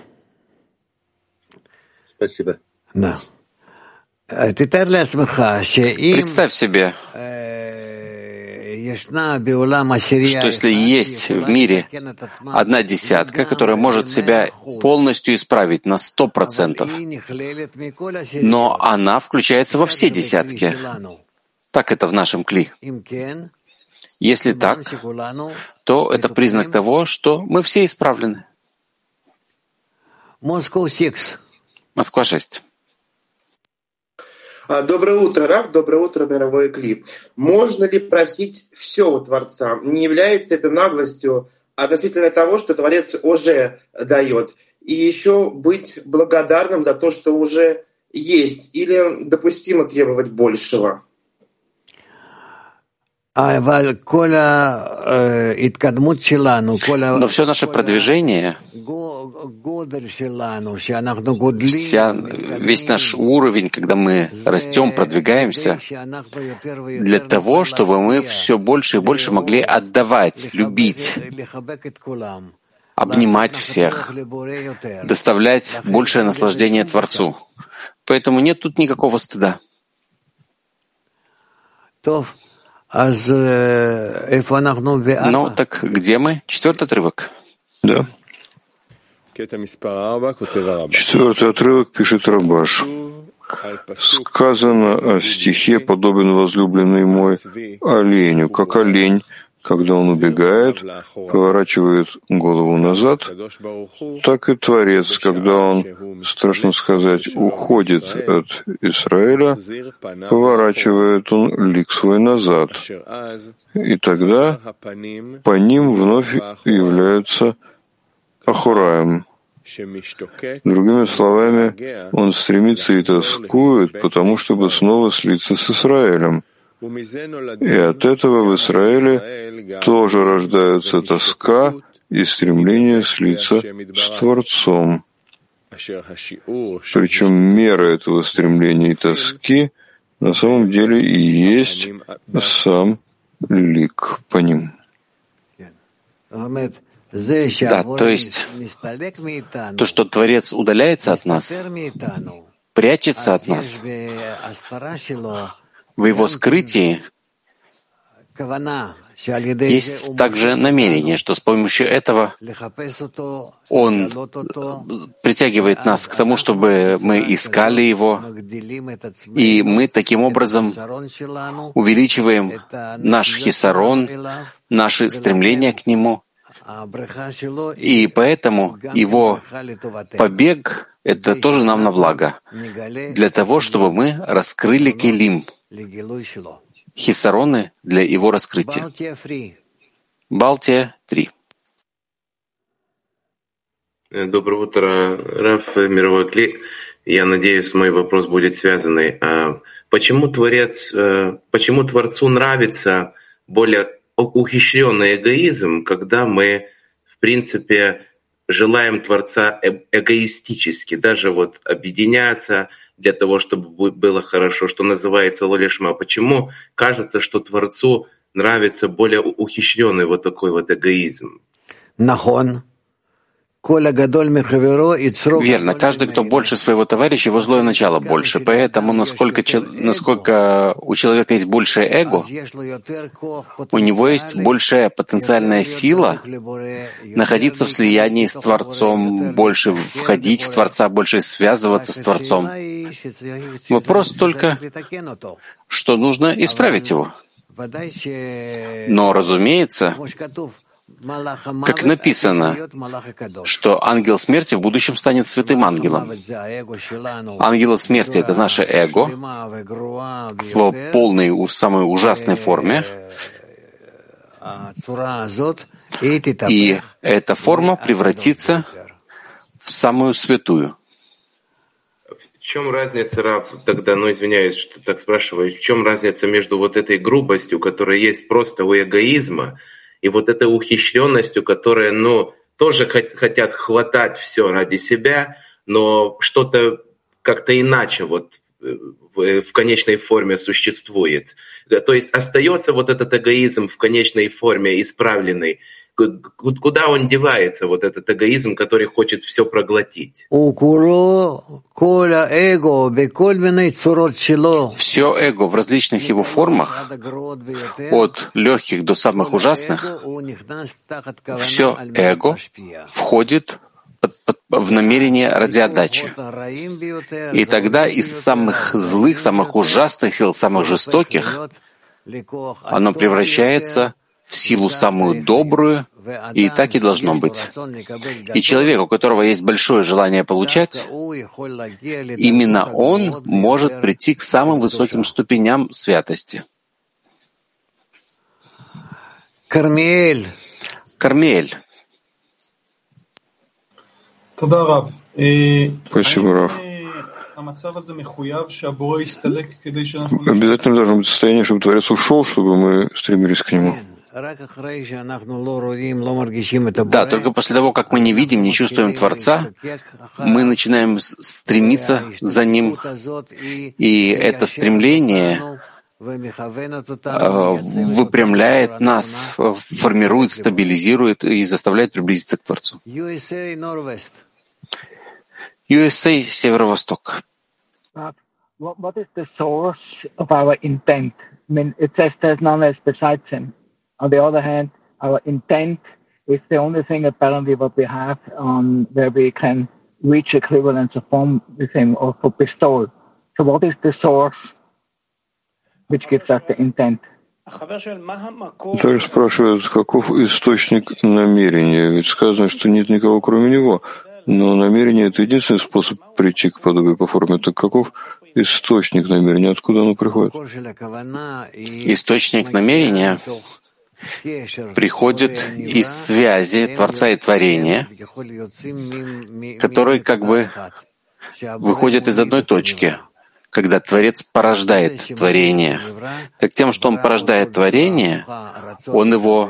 Спасибо. Да. Э, Представь себе, что если есть в мире одна десятка, которая может себя полностью исправить на сто процентов, но она включается во все десятки, так это в нашем кли. Если так, то это признак того, что мы все исправлены. Москва 6. А, доброе утро, Раф, доброе утро, мировой Кли. Можно ли просить все у Творца? Не является это наглостью относительно того, что Творец уже дает? И еще быть благодарным за то, что уже есть? Или допустимо требовать большего? Но все наше продвижение, вся, весь наш уровень, когда мы растем, продвигаемся, для того, чтобы мы все больше и больше могли отдавать, любить, обнимать всех, доставлять большее наслаждение Творцу. Поэтому нет тут никакого стыда. Ну, так где мы? Четвертый отрывок. Да. Четвертый отрывок пишет Рабаш. Сказано о стихе, подобен возлюбленный мой оленю, как олень когда он убегает, поворачивает голову назад, так и Творец, когда он, страшно сказать, уходит от Израиля, поворачивает он лик свой назад. И тогда по ним вновь являются Ахураем. Другими словами, он стремится и тоскует, потому чтобы снова слиться с Израилем. И от этого в Израиле тоже рождаются тоска и стремление слиться с Творцом. Причем мера этого стремления и тоски на самом деле и есть сам лик по ним. Да, то есть то, что Творец удаляется от нас, прячется от нас, в его скрытии есть также намерение, что с помощью этого Он притягивает нас к тому, чтобы мы искали Его, и мы таким образом увеличиваем наш хисарон, наши стремления к Нему, и поэтому его побег — это тоже нам на благо, для того, чтобы мы раскрыли Келим, хисароны для его раскрытия. Балтия 3. Доброе утро, Раф, мировой клик. Я надеюсь, мой вопрос будет связанный. А почему Творец, э, почему Творцу нравится более ухищренный эгоизм, когда мы, в принципе, желаем Творца э эгоистически, даже вот объединяться для того, чтобы было хорошо, что называется лолишма. Почему кажется, что Творцу нравится более ухищренный вот такой вот эгоизм? Нахон. Верно. Каждый, кто больше своего товарища, его злое начало больше. Поэтому, насколько, насколько у человека есть большее эго, у него есть большая потенциальная сила находиться в слиянии с Творцом, больше входить в Творца, больше связываться с Творцом. Вопрос только, что нужно исправить его. Но, разумеется, как написано, что ангел смерти в будущем станет святым ангелом. Ангел смерти — это наше эго в полной, самой ужасной форме. И эта форма превратится в самую святую. В чем разница, Раф, тогда, ну извиняюсь, что так спрашиваю, в чем разница между вот этой грубостью, которая есть просто у эгоизма, и вот этой ухищренностью, которая, ну, тоже хотят хватать все ради себя, но что-то как-то иначе вот э, в, в конечной форме существует. То есть остается вот этот эгоизм в конечной форме исправленный, Куда он девается, вот этот эгоизм, который хочет все проглотить? Все эго в различных его формах, от легких до самых ужасных, все эго входит в намерение ради отдачи. И тогда из самых злых, самых ужасных сил, самых жестоких, оно превращается в силу самую добрую, и так и должно быть. И человек, у которого есть большое желание получать, именно он может прийти к самым высоким ступеням святости. Кармиэль. Кармиэль. Спасибо, Раф. Обязательно должно быть состояние, чтобы Творец ушел, чтобы мы стремились к нему. Да, только после того, как мы не видим, не чувствуем Творца, мы начинаем стремиться за Ним, и это стремление а, выпрямляет нас, формирует, стабилизирует и заставляет приблизиться к Творцу. USA, Северо-Восток. What is the source of our intent? I mean, it says there's none else besides him. On the other hand, our intent is the only thing apparently what we have on where we can reach equivalence of form with him or for bestowal. So what is the source which gives us the intent? Товарищ спрашивает, каков источник намерения? Ведь сказано, что нет никого кроме него. Но намерение — это единственный способ прийти к подобию по форме. Так каков источник намерения? Откуда оно приходит? Источник намерения приходит из связи Творца и Творения, которые как бы выходят из одной точки, когда Творец порождает творение. Так тем, что Он порождает творение, Он его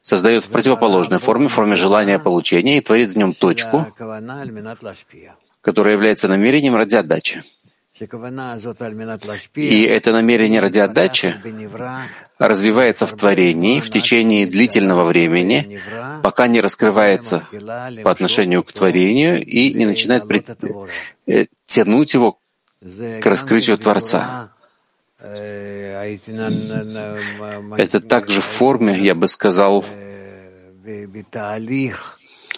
создает в противоположной форме, в форме желания получения, и творит в нем точку, которая является намерением ради отдачи. И это намерение ради отдачи развивается в творении в течение длительного времени, пока не раскрывается по отношению к творению и не начинает при... Э, тянуть его к раскрытию Творца. Это также в форме, я бы сказал,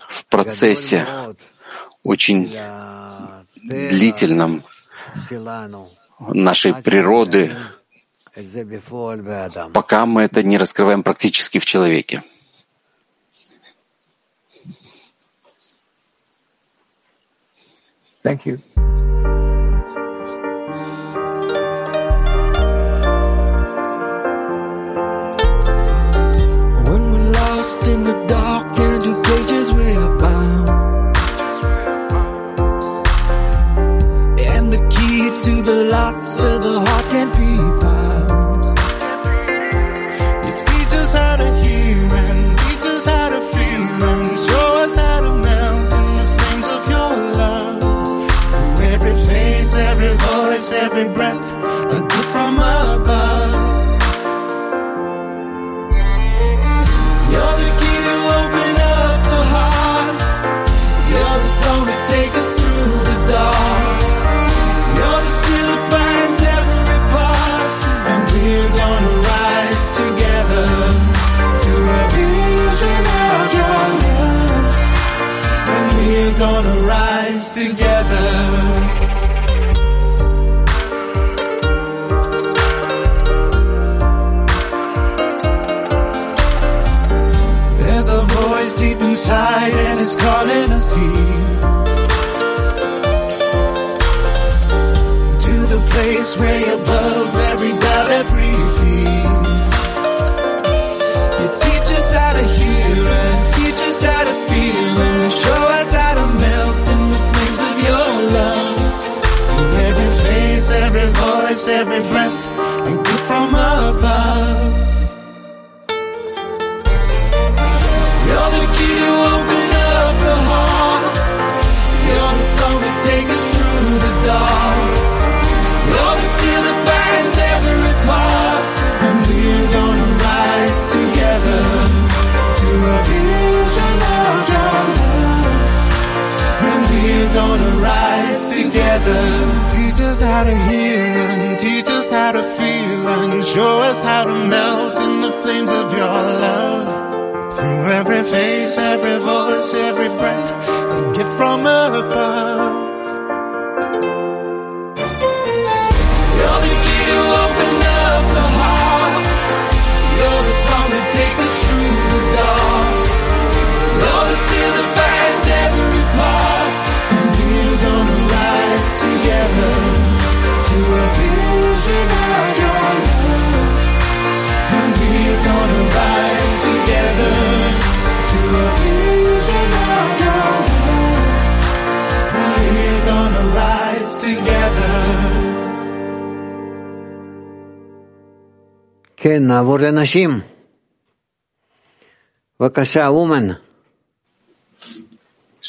в процессе очень длительном нашей природы, пока мы это не раскрываем практически в человеке. Thank you. When we're lost in the dark the locks of the heart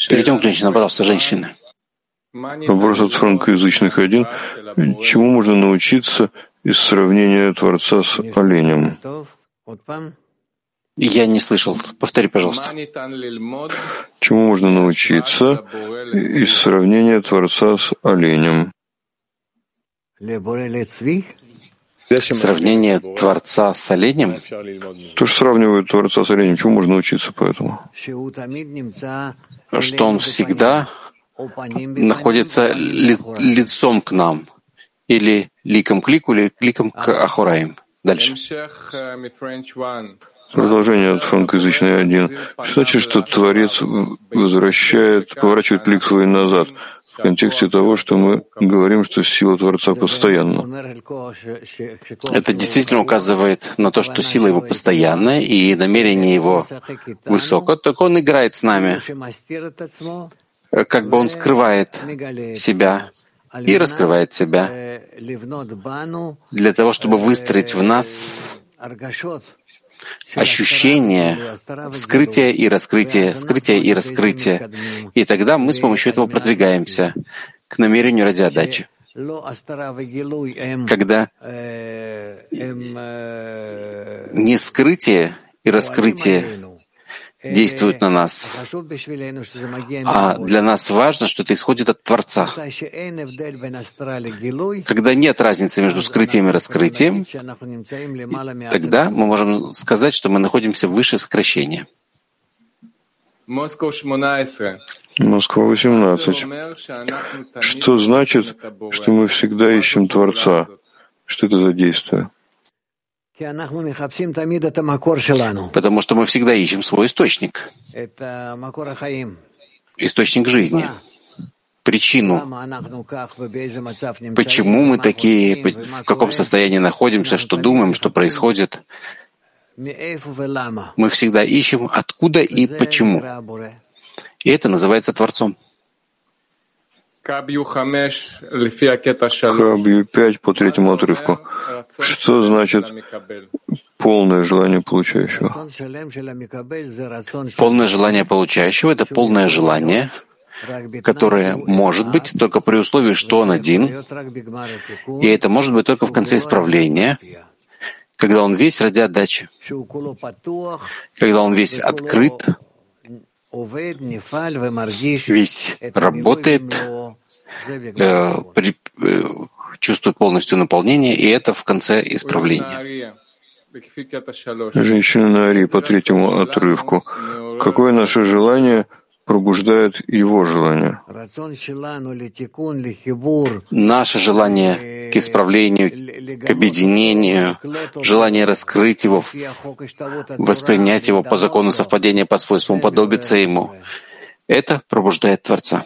Перейдем к женщинам, пожалуйста, женщины. Вопрос от франкоязычных один. Чему можно научиться из сравнения Творца с оленем? Я не слышал. Повтори, пожалуйста. Чему можно научиться из сравнения Творца с оленем? Сравнение Творца с оленем? Кто же сравнивает Творца с оленем? Чему можно научиться поэтому? Что он всегда находится ли, лицом к нам, или ликом к лику, или ликом к Ахураим. Дальше. Продолжение от франкоязычной один. Что значит, что Творец возвращает, поворачивает лик свой назад? В контексте того, что мы говорим, что сила Творца постоянна. Это действительно указывает на то, что сила его постоянная и намерение его высоко, только он играет с нами, как бы он скрывает себя и раскрывает себя. Для того, чтобы выстроить в нас ощущение скрытия и раскрытия, скрытия и раскрытия. И тогда мы с помощью этого продвигаемся к намерению ради отдачи. Когда не скрытие и раскрытие действуют на нас. А для нас важно, что это исходит от Творца. Когда нет разницы между скрытием и раскрытием, тогда мы можем сказать, что мы находимся выше сокращения. Москва 18. Что значит, что мы всегда ищем Творца? Что это за действие? Потому что мы всегда ищем свой источник. Источник жизни. Причину. Почему мы такие, в каком состоянии находимся, что думаем, что происходит. Мы всегда ищем откуда и почему. И это называется Творцом. Хабью 5 по третьему отрывку. Что значит полное желание получающего? Полное желание получающего — это полное желание, которое может быть только при условии, что он один, и это может быть только в конце исправления, когда он весь ради отдачи, когда он весь открыт, весь работает, э, при, э, чувствует полностью наполнение, и это в конце исправления. Женщина на Ари по третьему отрывку. Какое наше желание пробуждает его желание? Наше желание к исправлению, к объединению, желание раскрыть его, воспринять его по закону совпадения, по свойствам подобиться ему, это пробуждает Творца.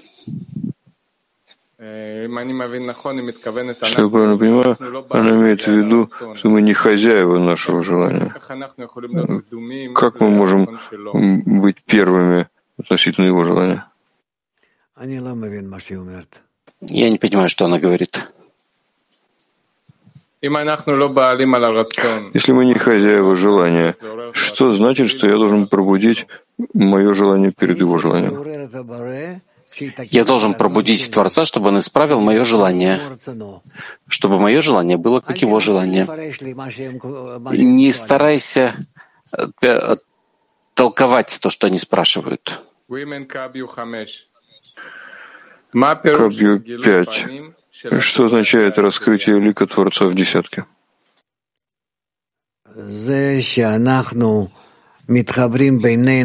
Если я правильно понимаю, она имеет в виду, что мы не хозяева нашего желания. Как мы можем быть первыми относительно его желания? Я не понимаю, что она говорит. Если мы не хозяева желания, что значит, что я должен пробудить мое желание перед его желанием? Я должен пробудить Творца, чтобы он исправил мое желание, чтобы мое желание было как его желание. Не старайся э, толковать то, что они спрашивают. Кабью 5. Что означает раскрытие лика Творца в десятке?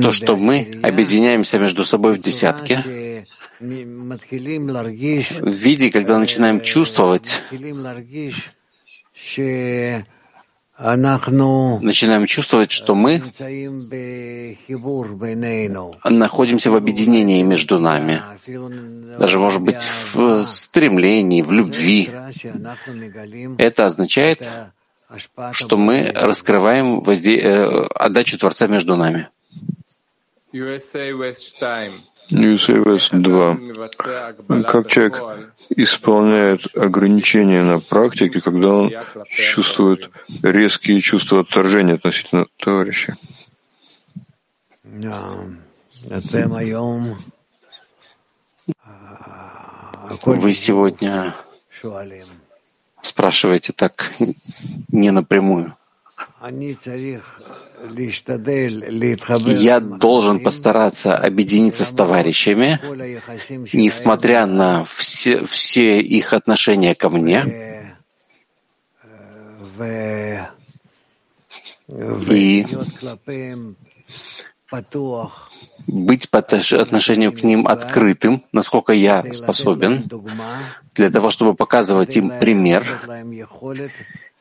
То, что мы объединяемся между собой в десятке, в виде, когда начинаем чувствовать, начинаем чувствовать, что мы находимся в объединении между нами, даже, может быть, в стремлении, в любви. Это означает, что мы раскрываем возде... Э, отдачу Творца между нами. USA West Time. ЮСВС 2. Как человек исполняет ограничения на практике, когда он чувствует резкие чувства отторжения относительно товарища? Вы сегодня спрашиваете так не напрямую. Я должен постараться объединиться с товарищами, несмотря на все, все их отношения ко мне, и быть по отношению к ним открытым, насколько я способен, для того, чтобы показывать им пример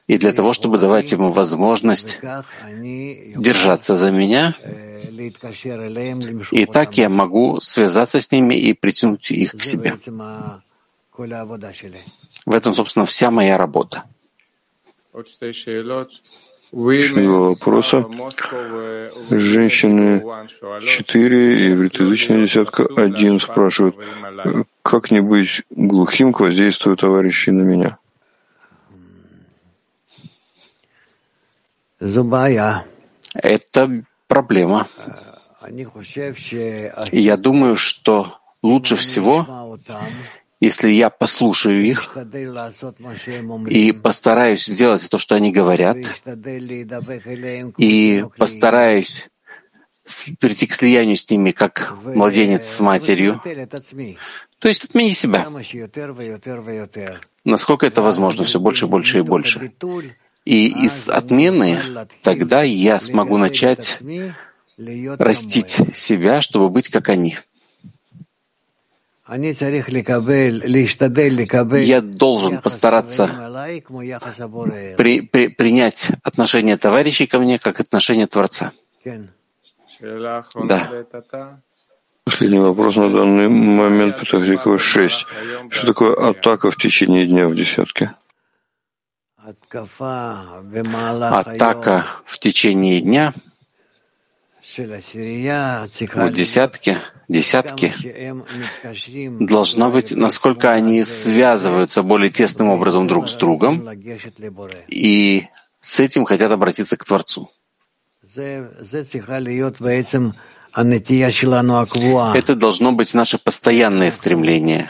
и для того, чтобы давать ему возможность держаться за меня. И так я могу связаться с ними и притянуть их к себе. В этом, собственно, вся моя работа. Еще два вопроса. Женщины 4 и десятка 1 спрашивают, как не быть глухим к воздействию товарищей на меня? Это проблема. Я думаю, что лучше всего, если я послушаю их и постараюсь сделать то, что они говорят, и постараюсь прийти к слиянию с ними, как младенец с матерью, то есть отмени себя. Насколько это возможно, все больше, больше и больше. И из отмены тогда я смогу начать растить себя, чтобы быть как они. Я должен постараться при, при, принять отношение товарищей ко мне как отношение Творца. Да. Последний вопрос на данный момент, Петахзикова 6. Что такое атака в течение дня в десятке? Атака в течение дня. В десятке, десятки должна быть, насколько они связываются более тесным образом друг с другом и с этим хотят обратиться к Творцу. Это должно быть наше постоянное стремление,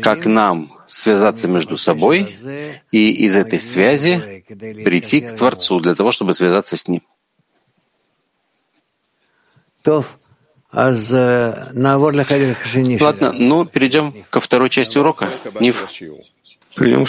как нам связаться между собой и из этой связи прийти к Творцу для того, чтобы связаться с Ним. Ладно, ну перейдем ко второй части урока. Нив. Перейдем к